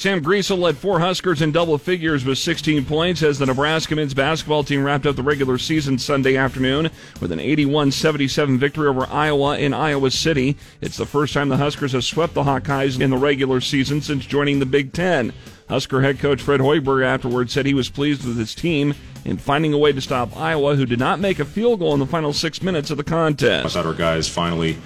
Sam Griesel led four Huskers in double figures with 16 points as the Nebraska men's basketball team wrapped up the regular season Sunday afternoon with an 81-77 victory over Iowa in Iowa City. It's the first time the Huskers have swept the Hawkeyes in the regular season since joining the Big Ten. Husker head coach Fred Hoiberg afterwards said he was pleased with his team in finding a way to stop Iowa, who did not make a field goal in the final six minutes of the contest. I thought our guys finally,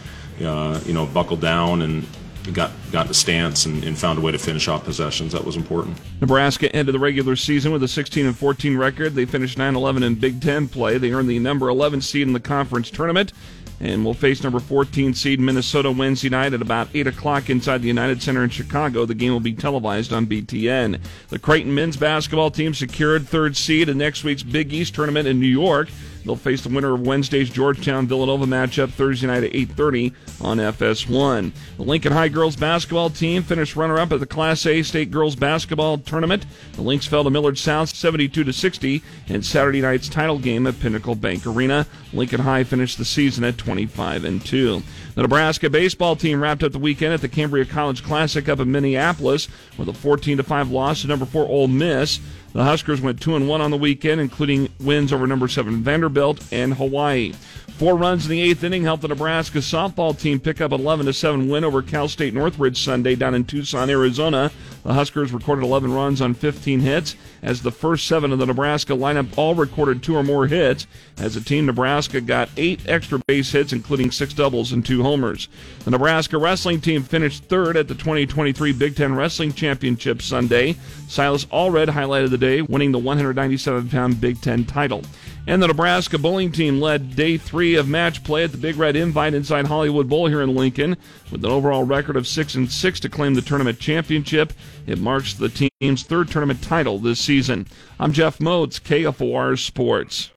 uh, you know, buckled down and got got the stance and, and, found a way to finish off possessions. That was important. Nebraska ended the regular season with a 16 and 14 record. They finished 9-11 in Big Ten play. They earned the number 11 seed in the conference tournament and will face number 14 seed Minnesota Wednesday night at about 8 o'clock inside the United Center in Chicago. The game will be televised on BTN. The Creighton men's basketball team secured third seed in next week's Big East tournament in New York. They'll face the winner of Wednesday's Georgetown Villanova matchup Thursday night at 8:30 on FS1. The Lincoln High girls basketball team finished runner-up at the Class A state girls basketball tournament. The Links fell to Millard South 72 to 60 in Saturday night's title game at Pinnacle Bank Arena. Lincoln High finished the season at 25 and 2. The Nebraska baseball team wrapped up the weekend at the Cambria College Classic up in Minneapolis with a 14 to 5 loss to number 4 Ole Miss. The Huskers went 2 and 1 on the weekend, including wins over number 7 Vanderbilt and Hawaii. Four runs in the eighth inning helped the Nebraska softball team pick up an 11 7 win over Cal State Northridge Sunday down in Tucson, Arizona. The Huskers recorded 11 runs on 15 hits, as the first seven of the Nebraska lineup all recorded two or more hits. As a team, Nebraska got eight extra base hits, including six doubles and two homers. The Nebraska wrestling team finished third at the 2023 Big Ten Wrestling Championship Sunday. Silas Allred highlighted the day, winning the 197 pound Big Ten title. And the Nebraska bowling team led day three of match play at the Big Red Invite inside Hollywood Bowl here in Lincoln with an overall record of six and six to claim the tournament championship. It marks the team's third tournament title this season. I'm Jeff Moats, KFOR Sports.